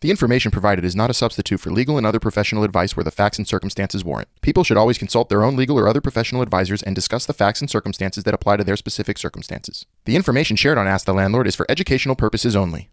The information provided is not a substitute for legal and other professional advice where the facts and circumstances warrant. People should always consult their own legal or other professional advisors and discuss the facts and circumstances that apply to their specific circumstances. The information shared on Ask the Landlord is for educational purposes only.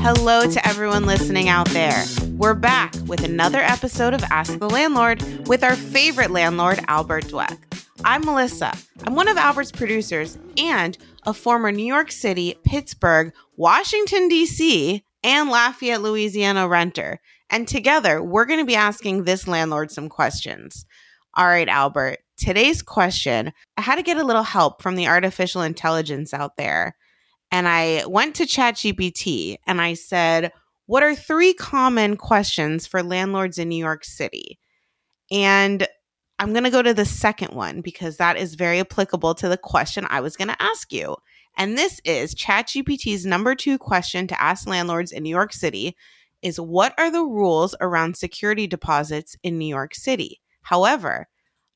Hello to everyone listening out there. We're back with another episode of Ask the Landlord with our favorite landlord, Albert Dweck. I'm Melissa. I'm one of Albert's producers and a former New York City, Pittsburgh, Washington, D.C., and Lafayette, Louisiana renter. And together, we're going to be asking this landlord some questions. All right, Albert, today's question I had to get a little help from the artificial intelligence out there. And I went to ChatGPT and I said, What are three common questions for landlords in New York City? And I'm going to go to the second one because that is very applicable to the question I was going to ask you. And this is ChatGPT's number two question to ask landlords in New York City is what are the rules around security deposits in New York City? However,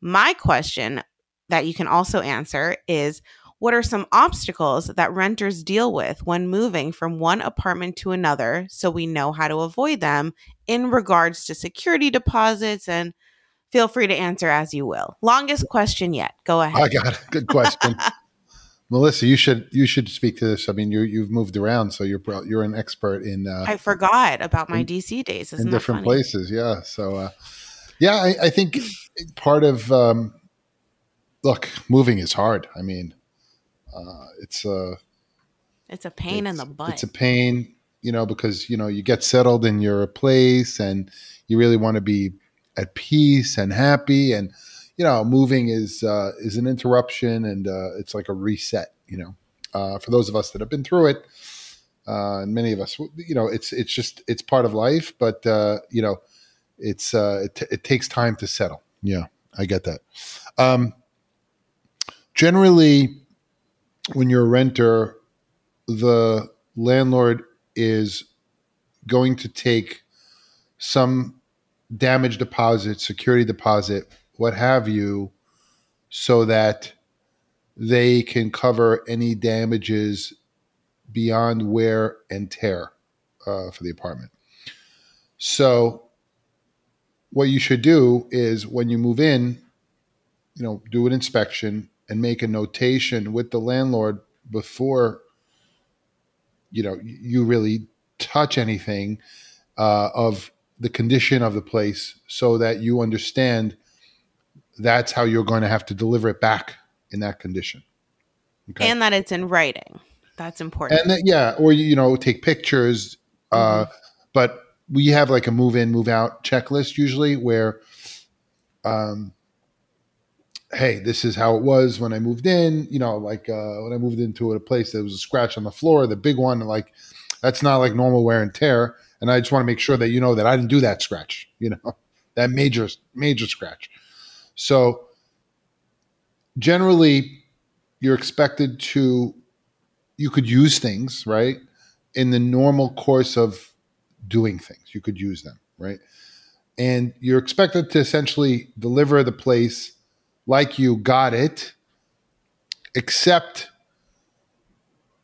my question that you can also answer is what are some obstacles that renters deal with when moving from one apartment to another so we know how to avoid them in regards to security deposits and Feel free to answer as you will. Longest question yet. Go ahead. I got it. Good question. Melissa, you should you should speak to this. I mean, you you've moved around, so you're you're an expert in. Uh, I forgot about my in, DC days. Isn't in different places, yeah. So, uh, yeah, I, I, think part of um, look, moving is hard. I mean, uh, it's a it's a pain it's, in the butt. It's a pain, you know, because you know you get settled in your place and you really want to be at peace and happy and you know moving is uh, is an interruption and uh, it's like a reset you know? Uh, for those of us that have been through it uh, and many of us you know it's it's just it's part of life but uh, you know it's uh, it, t- it, takes time to settle. Yeah i get that. Um, generally when you're a renter the landlord is going to take some damage deposit, security deposit, what have you, so that they can cover any damages beyond wear and tear uh, for the apartment. So, what you should do is when you move in, you know, do an inspection and make a notation with the landlord before you know you really touch anything uh, of the condition of the place so that you understand that's how you're going to have to deliver it back in that condition. Okay? And that it's in writing. That's important. And yeah, or you know, take pictures. Uh, mm-hmm. Uh, but we have like a move in, move out checklist usually where, um, hey, this is how it was when I moved in. You know, like uh, when I moved into a place, there was a scratch on the floor, the big one. Like that's not like normal wear and tear and I just want to make sure that you know that I didn't do that scratch, you know, that major major scratch. So generally you're expected to you could use things, right? In the normal course of doing things. You could use them, right? And you're expected to essentially deliver the place like you got it, except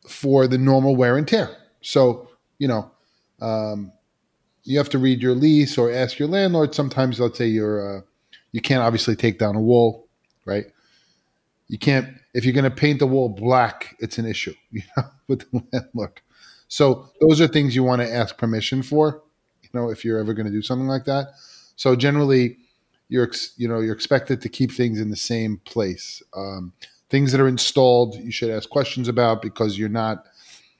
for the normal wear and tear. So, you know, um, you have to read your lease or ask your landlord. Sometimes, let's say you're uh, you can't obviously take down a wall, right? You can't if you're going to paint the wall black. It's an issue, you know, with the landlord. So those are things you want to ask permission for, you know, if you're ever going to do something like that. So generally, you're you know you're expected to keep things in the same place. Um, things that are installed, you should ask questions about because you're not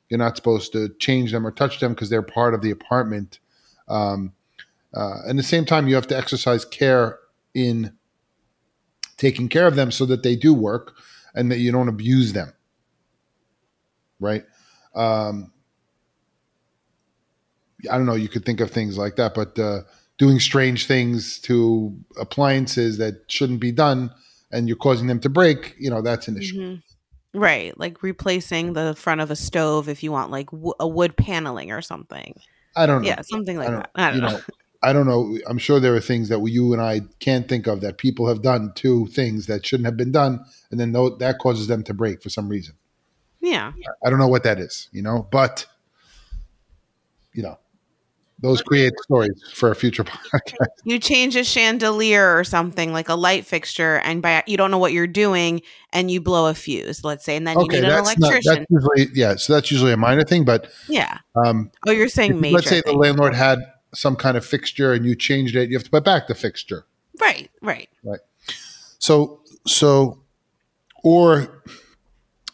you're not supposed to change them or touch them because they're part of the apartment. Um, uh, and at the same time, you have to exercise care in taking care of them so that they do work and that you don't abuse them. Right? Um, I don't know. You could think of things like that, but uh, doing strange things to appliances that shouldn't be done and you're causing them to break, you know, that's an issue. Mm-hmm. Right, like replacing the front of a stove if you want like w- a wood paneling or something. I don't know. Yeah, something like I that. I don't you know. know. I don't know. I'm sure there are things that you and I can't think of that people have done to things that shouldn't have been done, and then that causes them to break for some reason. Yeah. I don't know what that is, you know, but you know, those create stories for a future podcast. You change a chandelier or something like a light fixture, and by you don't know what you're doing, and you blow a fuse, let's say, and then you Okay, need an not, electrician. that's usually yeah. So that's usually a minor thing, but yeah. um, Oh, you're saying major. let's say the landlord had some kind of fixture and you changed it, you have to put back the fixture. right, right. Right. So so or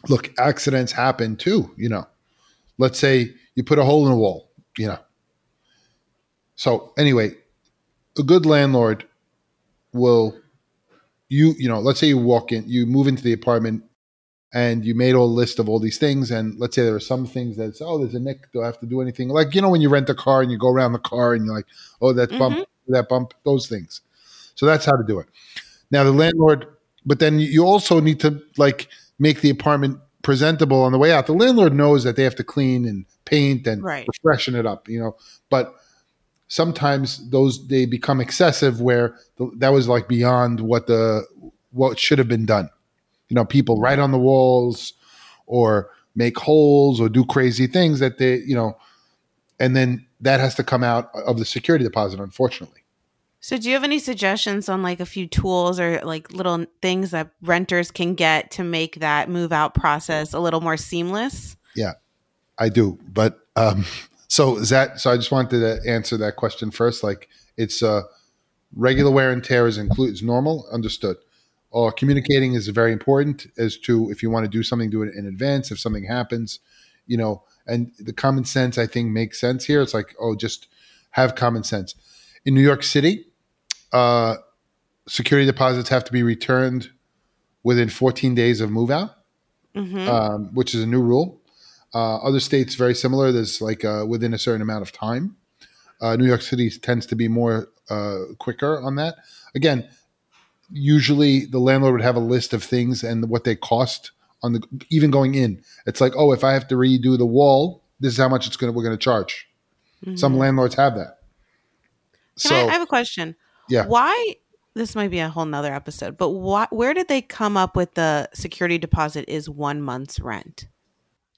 look, accidents happen too, you know. Let's say you put a hole in a wall, you know. So anyway, a good landlord will you you know, let's say you walk in, you move into the apartment and you made a list of all these things and let's say there are some things that's oh there's a nick do i have to do anything? Like you know when you rent a car and you go around the car and you're like oh that mm-hmm. bump that bump those things. So that's how to do it. Now the landlord but then you also need to like make the apartment presentable on the way out. The landlord knows that they have to clean and paint and Right. freshen it up you know but sometimes those they become excessive where the, that was like beyond what the what should have been done you know people write on the walls or make holes or do crazy things that they you know and then that has to come out of the security deposit unfortunately So, do you have any suggestions on like a few tools or like little things that renters can get to make that move out process a little more seamless? Yeah. I do but um so is that so i just wanted to answer that question first. Like it's uh regular wear and tear is included is normal understood. Or communicating is very important as to if you want to do something do it in advance if something happens you know and the common sense i think makes sense here. It's like oh just have common sense. In new york city uh security deposits have to be returned within 14 days of move out hmm um, which is a new rule. Uh, other states very similar. There's like uh, within a certain amount of time. Uh, New York City tends to be more uh, quicker on that. Again, usually the landlord would have a list of things and what they cost on the even going in. It's like, oh, if I have to redo the wall, this is how much it's gonna we're gonna charge. Some landlords have that. Can So I, I have a question? Yeah. Why? This might be a whole nother episode, but why, where did they come up with the security deposit is one month's rent?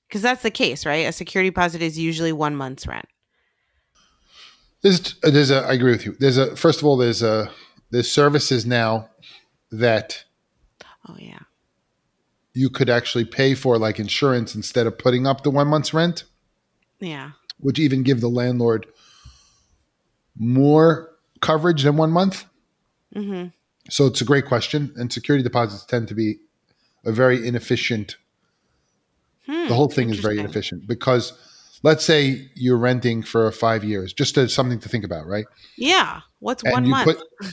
Because that's the case, right? A security deposit is usually one month's rent. There's, there's a, I agree with you. There's a, first of all, there's a, there's services now that Oh, yeah. you could actually pay for like insurance instead of putting up the one month's rent, Yeah. which even give the landlord more coverage than one month. hmm So it's a great question. And security deposits tend to be a very inefficient. Hmm, The whole thing is very inefficient because let's say you're renting for five years, just as something to think about, right? Yeah. What's and one you month? put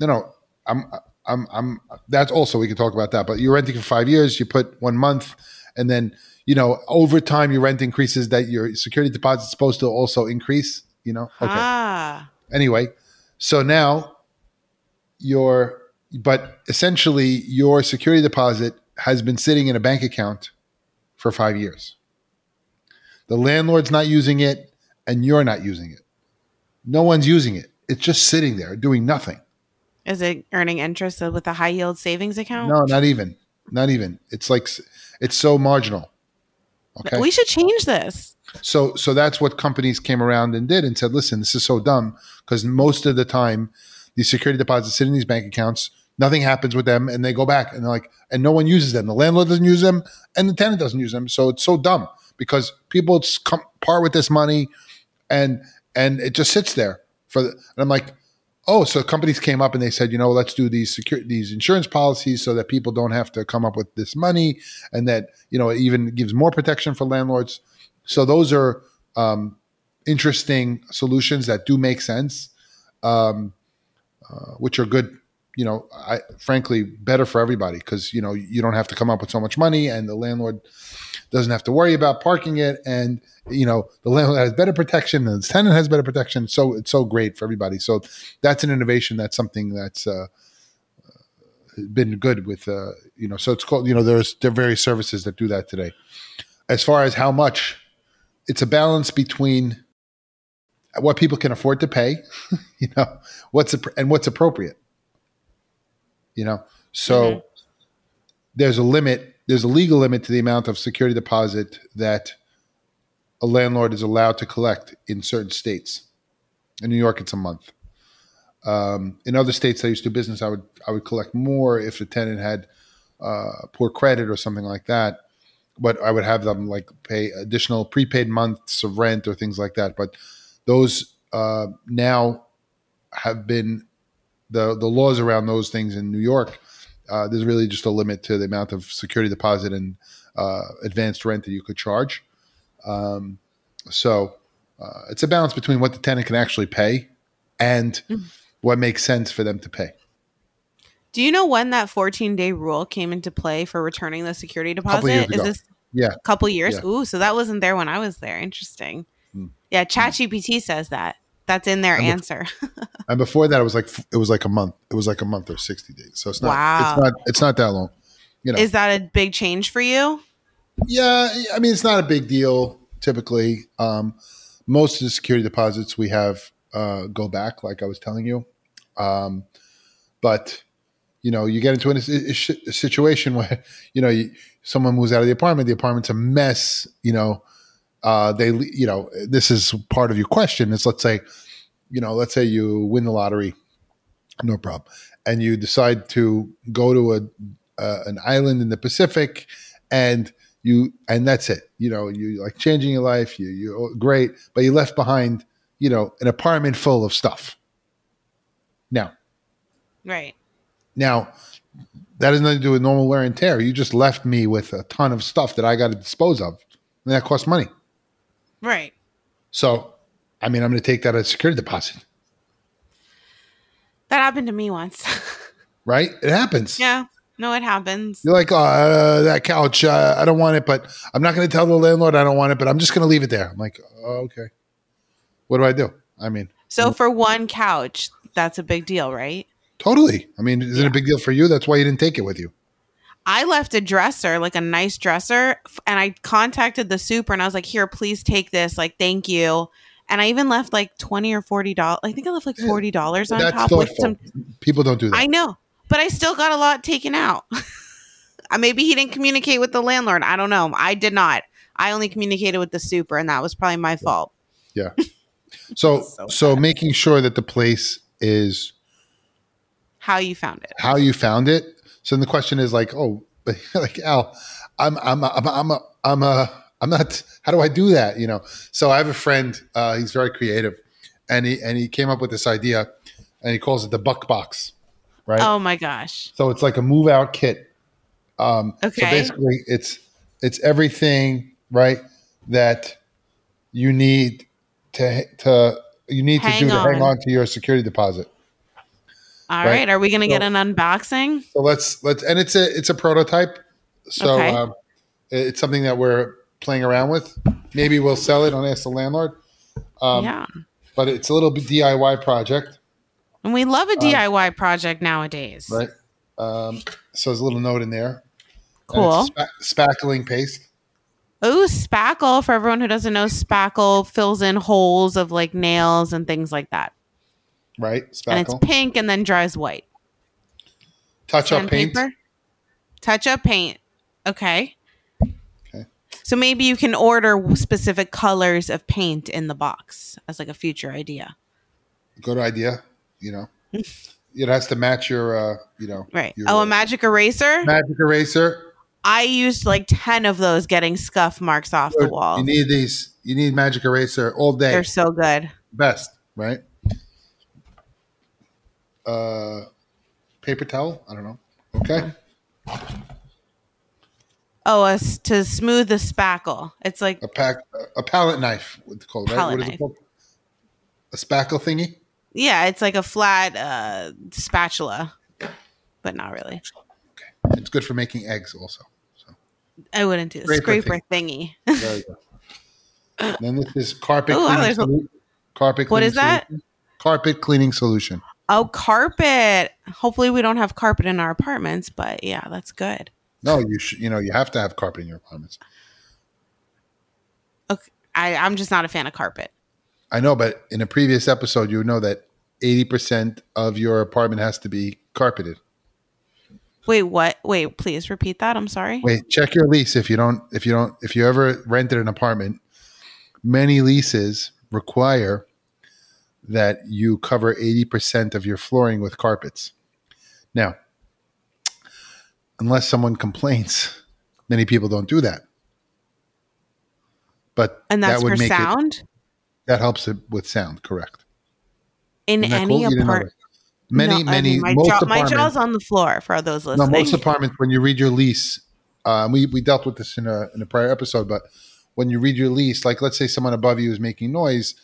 no no i'm i'm i'm that's also we can talk about that but you're renting for five years you put one month and then you know over time your rent increases that your security deposit is supposed to also increase you know okay Ah. anyway so now your but essentially your security deposit has been sitting in a bank account for five years the landlord's not using it and you're not using it no one's using it it's just sitting there doing nothing Is it earning interest with a high yield savings account? No, not even. Not even. It's like it's so marginal. Okay. We should change this. So so that's what companies came around and did and said, listen, this is so dumb because most of the time these security deposits sit in these bank accounts, nothing happens with them, and they go back and they're like, and no one uses them. The landlord doesn't use them, and the tenant doesn't use them. So it's so dumb because people come part with this money, and and it just sits there for. The, and I'm like, oh, so companies came up and they said, you know, let's do these secure these insurance policies so that people don't have to come up with this money, and that you know it even gives more protection for landlords. So those are um, interesting solutions that do make sense, um, uh, which are good. You know, I frankly better for everybody because you know you don't have to come up with so much money, and the landlord doesn't have to worry about parking it, and you know the landlord has better protection, and the tenant has better protection. So it's so great for everybody. So that's an innovation. That's something that's uh, been good with uh, you know. So it's called you know there's there are various services that do that today. As far as how much, it's a balance between what people can afford to pay, you know, what's and what's appropriate. You know, so mm-hmm. there's a limit. There's a legal limit to the amount of security deposit that a landlord is allowed to collect in certain states. In New York, it's a month. Um, in other states I used to do business, I would I would collect more if the tenant had uh, poor credit or something like that. But I would have them like pay additional prepaid months of rent or things like that. But those uh, now have been the the laws around those things in New York. Uh, there's really just a limit to the amount of security deposit and uh, advanced rent that you could charge. Um, so uh, it's a balance between what the tenant can actually pay and mm-hmm. what makes sense for them to pay. Do you know when that 14 day rule came into play for returning the security deposit? Is this yeah. a couple years? Yeah. Ooh, so that wasn't there when I was there. Interesting. Mm. Yeah, ChatGPT says that. That's in their and answer. and before that, it was like it was like a month. It was like a month or 60 days. So it's not wow. it's not it's not that long. You know. Is that a big change for you? Yeah, I mean it's not a big deal typically. Um, most of the security deposits we have uh, go back, like I was telling you. Um, but you know, you get into a, a, situation where you know you, someone moves out of the apartment, the apartment's a mess. You know, uh, they you know this is part of your question. Is let's say, you know, let's say you win the lottery, no problem, and you decide to go to a uh, an island in the Pacific, and you and that's it. You know, you like changing your life. You you oh, great, but you left behind, you know, an apartment full of stuff. Now, right now, that has nothing to do with normal wear and tear. You just left me with a ton of stuff that I got to dispose of, and that costs money. Right. So, I mean, I'm going to take that as security deposit. That happened to me once. right? It happens. Yeah. No, it happens. You're like, oh, uh, that couch, uh, I don't want it, but I'm not going to tell the landlord I don't want it, but I'm just going to leave it there. I'm like, oh, okay. What do I do? I mean, so for one couch, that's a big deal, right? Totally. I mean, is yeah. it a big deal for you? That's why you didn't take it with you. I left a dresser, like a nice dresser, and I contacted the super and I was like, here, please take this. Like, thank you. And I even left like 20 or $40. I think I left like $40 on That's top. Thoughtful. Some, People don't do that. I know but I still got a lot taken out. Uh, maybe he didn't communicate with the landlord. I don't know. I did not. I only communicated with the super, and that was probably my fault. Yeah. So, so, so making sure that the place is how you found it. How you found it. So then the question is like, oh, like Al, I'm, I'm, I'm, I'm, a, I'm a, I'm not. How do I do that? You know. So I have a friend. Uh, he's very creative, and he and he came up with this idea, and he calls it the buck box right? Oh my gosh! So it's like a move out kit. Um, okay. So basically, it's it's everything right that you need to to you need hang to do on. to hang on to your security deposit. All right. right. Are we going to so, get an unboxing? So let's let's and it's a it's a prototype. So okay. um, it's something that we're playing around with. Maybe we'll sell it on Ask the Landlord. Um, yeah. But it's a little DIY project. And we love a DIY um, project nowadays. Right. Um, so there's a little note in there. Cool. spackling paste. Oh, spackle. For everyone who doesn't know, spackle fills in holes of like nails and things like that. Right. Spackle. And it's pink and then dries white. Touch up paint. Touch up paint. Okay. Okay. So maybe you can order specific colors of paint in the box as like a future idea. Good idea you know. it has to match your, uh, you know. Right. Your, oh, a magic eraser? Magic eraser. I used like 10 of those getting scuff marks off the wall. You need these. You need magic eraser all day. They're so good. Best, right? Uh, paper towel? I don't know. Okay. Oh, a, to smooth the spackle. It's like a pack, a palette knife. What's called? Right? What knife. Called? A spackle thingy. Yeah, it's like a flat uh, spatula, but not really. Okay, it's good for making eggs, also. So I wouldn't do scraper, scraper thingy. there you go. then this is carpet Ooh, cleaning. Solu- carpet. What is that? Carpet cleaning solution. Oh, carpet. Hopefully, we don't have carpet in our apartments, but yeah, that's good. No, you should. You know, you have to have carpet in your apartments. Okay, I, I'm just not a fan of carpet. I know, but in a previous episode, you know that 80% of your apartment has to be carpeted. Wait, what? Wait, please repeat that. I'm sorry. Wait, check your lease if you don't if you don't if you ever rented an apartment, many leases require that you cover 80% of your flooring with carpets. Now, unless someone complains, many people don't do that. But and that's that would for make it sound that helps it with sound, correct? in any cool? You didn't know apartment. Many, many, my, most jaw, my jaw's on the floor for those No, listening. most apartments when you read your lease, um, we we dealt with this in a in a prior episode, but when you read your lease, like let's say someone above you is making noise,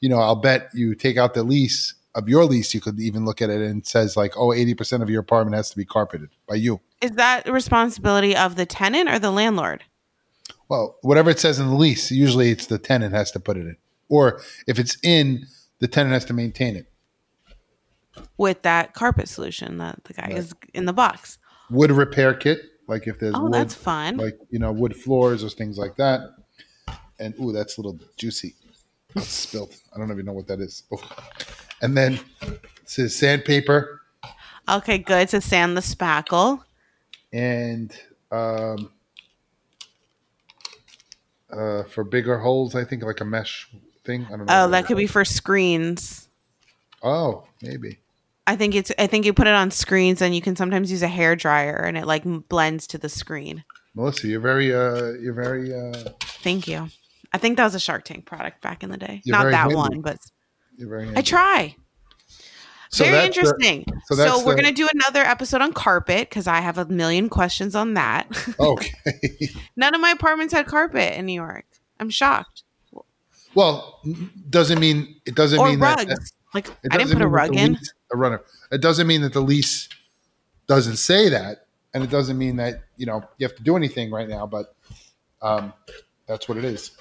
you know, I'll bet you take out the lease of your lease, you could even look at it and it says like, oh, 80% of your apartment has to be carpeted by you. Is that responsibility of the tenant or the landlord? Well, whatever it says in the lease, usually it's the tenant has to put it in. Or if it's in, the tenant has to maintain it. with that carpet solution that the guy Right. is in the box. Wood repair kit, like if there's Oh, wood, that's fun. like you know wood floors or things like that. And ooh, that's a little juicy. It's spilled. I don't even know what that is. Oh. And then it says sandpaper okay, good to sand the spackle. and um, uh, for bigger holes, I think like a mesh thing. I don't know. Oh, that could be for screens. Oh, maybe. I think it's. I think you put it on screens, and you can sometimes use a hair dryer, and it like blends to the screen. Melissa, you're very uh, you're very uh, Thank you. I think that was a Shark Tank product back in the day. You're Not that handy. one, but. I try. So Very that's the- interesting. so so we're the- gonna do another episode on carpet because I have a million questions on that. okay. None of my apartments had carpet in New York. I'm shocked. well, doesn't mean it doesn't or mean that- like I didn't put a rug in. lease- a runner. It doesn't mean that the lease doesn't say that, and it doesn't mean that you know you have to do anything right now. But um, that's what it is.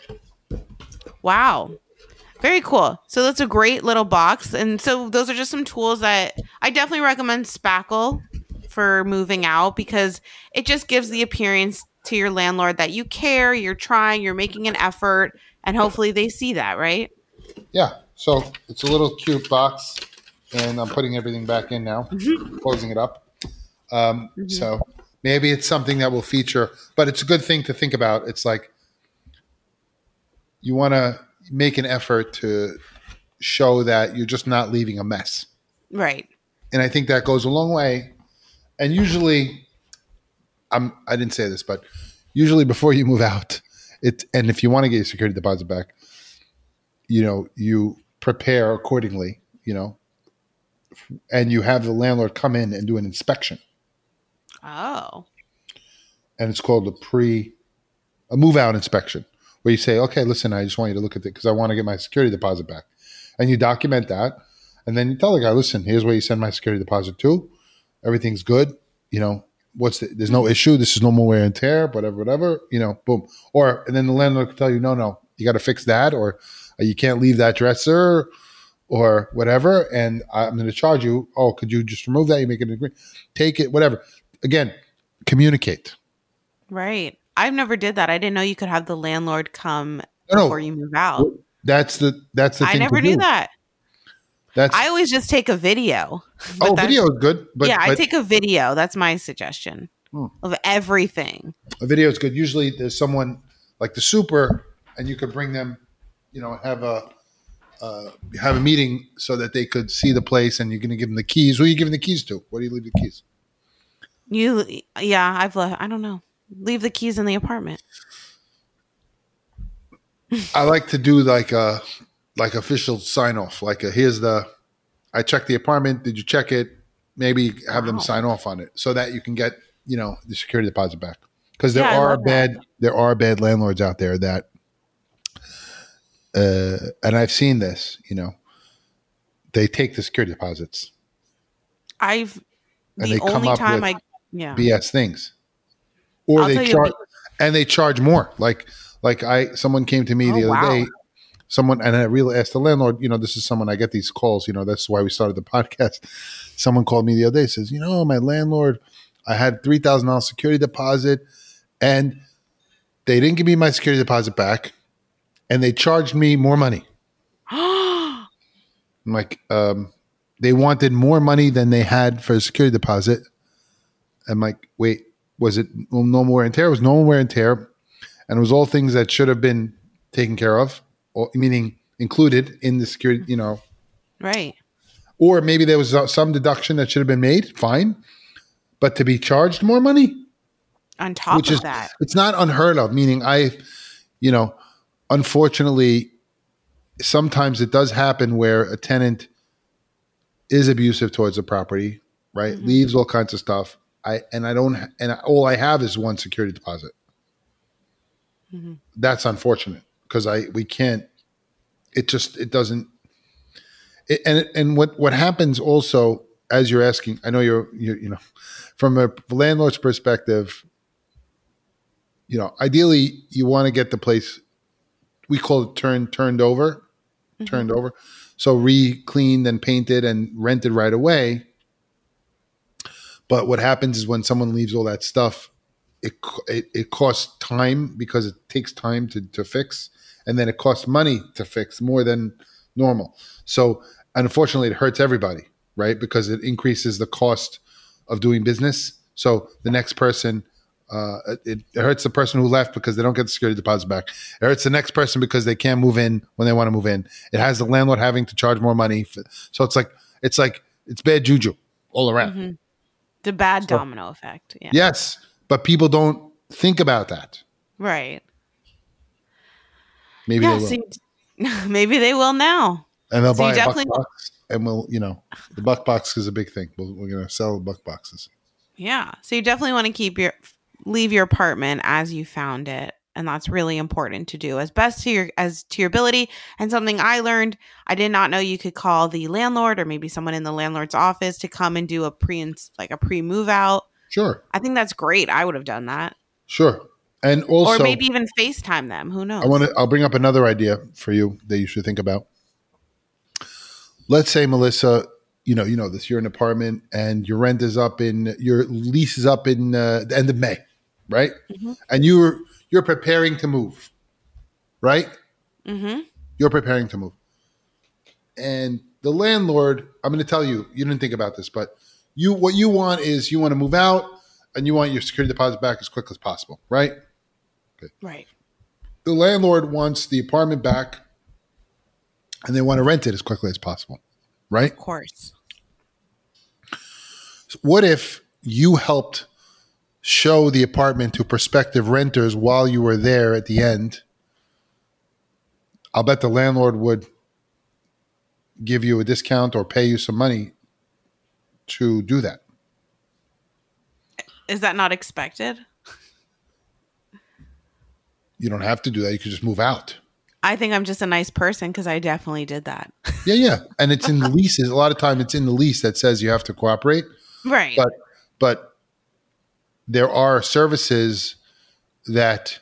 Wow. Very cool. So that's a great little box. And so those are just some tools that I definitely recommend Spackle for moving out because it just gives the appearance to your landlord that you care, you're trying, you're making an effort, and hopefully they see that, right? Yeah. So it's a little cute box, and I'm putting everything back in now, closing it up. Um, So maybe it's something that will feature, but it's a good thing to think about. It's like you want to make an effort to show that you're just not leaving a mess. Right. and I think that goes a long way. And usually, I'm I didn't say this, but usually before you move out, it and if you want to get your security deposit back, you know you prepare accordingly, you know, and you have the landlord come in and do an inspection, Oh. and it's called a pre a move out inspection, where you say, okay, listen, I just want you to look at it because I want to get my security deposit back, and you document that, and then you tell the guy, listen, here's where you send my security deposit to. Everything's good. You know, what's the, there's no issue. This is normal wear and tear, whatever, whatever. You know, boom. Or and then the landlord can tell you, no, no, you got to fix that, or uh, you can't leave that dresser, or whatever. And I'm going to charge you. Oh, could you just remove that? You make it an agreement. Take it, whatever. Again, communicate. Right. I've never did that. I didn't know you could have the landlord come No, before you move out. That's the that's the I never knew do. that. That's I always just take a video. Oh, video is good, but yeah, I take a video. That's my suggestion Hmm. of everything. a video is good. Usually, there's someone like the super, and you could bring them, you know, have a uh, have a meeting so that they could see the place, and you're going to give them the keys. Who are you giving the keys to? Where do you leave the keys? You, yeah, I've left. I don't know. Leave the keys in the apartment. I like to do like a like official sign off. Like a, here's the I checked the apartment. Did you check it? Maybe have them sign off on it so that you can get you know the security deposit back. Because there Yeah, are love that. bad there are bad landlords out there that, uh, and I've seen this. You know, they take the security deposits, I've And the they come only up time with I yeah BS things, or I'll they charge and they charge more. Like like I someone came to me Oh, the other wow. day. Someone and I really asked the landlord. You know, this is someone I get these calls. You know, that's why we started the podcast. Someone called me the other day. Says, you know, my landlord, I had three thousand dollars security deposit, and they didn't give me my security deposit back, and they charged me more money. I'm like, um, they wanted more money than they had for a security deposit. I'm like, wait, was it no more wear and tear? It was no more wear and tear, and it was all things that should have been taken care of, or, meaning included in the security, you know, Right. or maybe there was some deduction that should have been made. Fine, but to be charged more money, On top which of is that. it's not unheard of. Meaning, I, you know, unfortunately, sometimes it does happen where a tenant is abusive towards the property, right? Mhm. Leaves all kinds of stuff. I and I don't, and all I have is one security deposit. Mhm. That's unfortunate because I we can't. It just it doesn't. It, and and what what happens also as you're asking, I know you're you you know, from a landlord's perspective, you know, ideally you want to get the place we call it turned turned over, Mhm. turned over. So re-cleaned and painted and rented right away. But what happens is when someone leaves all that stuff, it it, it costs time because it takes time to, to fix, and then it costs money to fix more than normal. So unfortunately, it hurts everybody, right? Because it increases the cost of doing business. So the next person, uh, it, it hurts the person who left because they don't get the security deposit back. It hurts the next person because they can't move in when they want to move in. It has the landlord having to charge more money. For, so it's like it's like it's bad juju all around. Mhm. The bad So- domino effect. Yeah. Yes, but people don't think about that. Right. Maybe yeah. they will, So you- maybe they will now. and they'll so buy a buck box, and we'll you know the buck box is a big thing. We'll, we're gonna sell buck boxes. Yeah. So you definitely want to keep your leave your apartment as you found it. And that's really important to do as best to your as to your ability. And something I learned, I did not know you could call the landlord or maybe someone in the landlord's office to come and do a pre like a pre move out. Sure, I think that's great. I would have done that. sure, and also or maybe even FaceTime them. Who knows? I want to. I'll bring up another idea for you that you should think about. Let's say, Melissa, you know, you know this. You're in an apartment, and your rent is up in your lease is up in uh, the end of May, right? Mhm. And you're you're preparing to move, right? mm-hmm. You're preparing to move, and the landlord. I'm going to tell you. You didn't think about this, but you what you want is you want to move out, and you want your security deposit back as quick as possible, right? Right. the landlord wants the apartment back and they want to rent it as quickly as possible, right? Of course. What if you helped show the apartment to prospective renters while you were there at the end? I'll bet the landlord would give you a discount or pay you some money to do that. Is that not expected? You don't have to do that. You could just move out. I think I'm just a nice person because I definitely did that. Yeah, yeah. And it's in the leases. A lot of time it's in the lease that says you have to cooperate. right. But but there are services that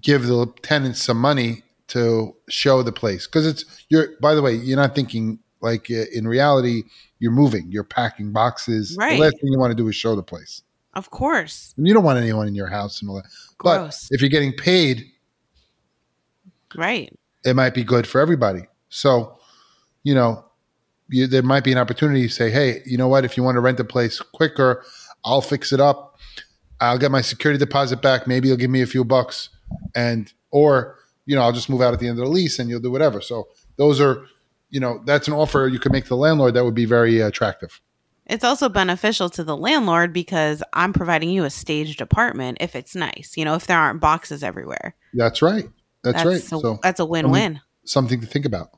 give the tenants some money to show the place because it's you're by the way you're not thinking like uh, in reality you're moving you're packing boxes Right. the last thing you want to do is show the place of course. and you don't want anyone in your house and all that Gross. but if you're getting paid right. it might be good for everybody. So, you know, you, there might be an opportunity to say, hey, you know what? If you want to rent a place quicker, I'll fix it up. I'll get my security deposit back. Maybe you'll give me a few bucks, and or you know, I'll just move out at the end of the lease, and you'll do whatever. So those are, you know, that's an offer you could make to the landlord that would be very attractive. It's also beneficial to the landlord because I'm providing you a staged apartment if it's nice. You know, if there aren't boxes everywhere. That's right. That's, right. A, so that's a win-win. something to think about.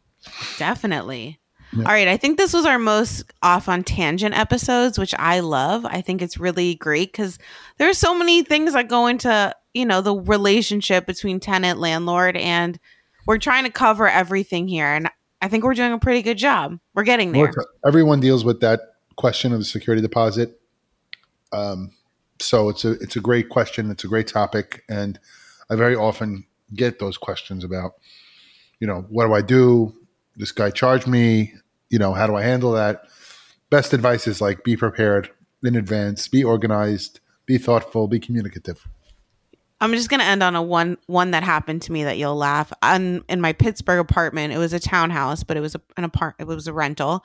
Definitely. Yeah. All right. I think this was our most off on tangent episodes, which I love. I think it's really great because there are so many things that go into, you know, the relationship between tenant, landlord, and we're trying to cover everything here. And I think we're doing a pretty good job. We're getting there. Everyone deals with that question of the security deposit. Um, so it's a it's a great question. It's a great topic, and I very often get those questions about, you know, what do I do? This guy charged me. You know, how do I handle that? Best advice is like be prepared in advance, be organized, be thoughtful, be communicative. I'm just gonna end on a one one that happened to me that you'll laugh. In my Pittsburgh apartment, it was a townhouse, but it was a, an apart. It was a rental,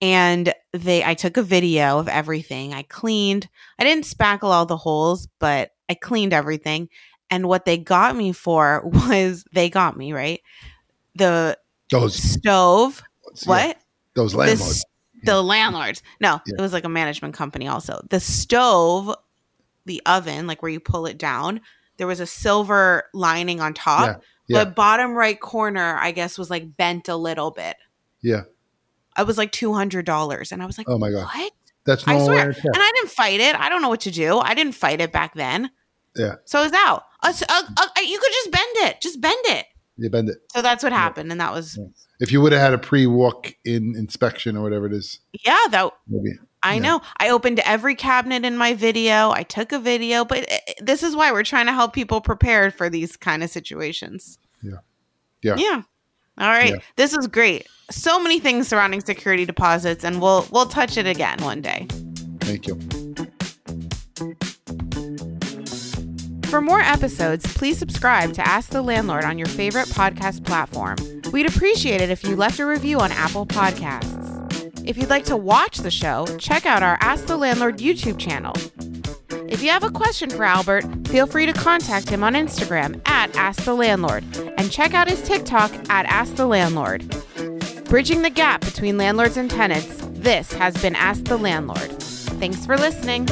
and they. I took a video of everything. I cleaned. I didn't spackle all the holes, but I cleaned everything. And what they got me for was they got me right. The Those stove. yeah, What? those The landlords. the landlords. No, Yeah. it was like a management company also. The stove, the oven, like where you pull it down, there was a silver lining on top. Yeah, yeah. But bottom right corner, I guess, was like bent a little bit. yeah. I was like two hundred dollars, and I was like, Oh my god. "What?" That's I swear. and I didn't fight it. I don't know what to do. I didn't fight it back then. Yeah. So out. Uh, so- uh, uh, you could just bend it. Just bend it. You bend it. So that's what happened, and that was Yeah. If you would have had a pre-walk in inspection or whatever it is, yeah. That maybe. I Yeah. know. I opened every cabinet in my video. I took a video, but eh, eh, this is why we're trying to help people prepare for these kind of situations. Yeah. Yeah. Yeah. All right. Yeah. This is great. So many things surrounding security deposits and we'll we'll touch it again one day. Thank you. For more episodes, please subscribe to Ask the Landlord on your favorite podcast platform. We'd appreciate it if you left a review on Apple Podcasts. If you'd like to watch the show, check out our Ask the Landlord YouTube channel. If you have a question for Albert, feel free to contact him on Instagram at Ask the Landlord and check out his TikTok at Ask the Landlord. Bridging the gap between landlords and tenants, this has been Ask the Landlord. Thanks for listening.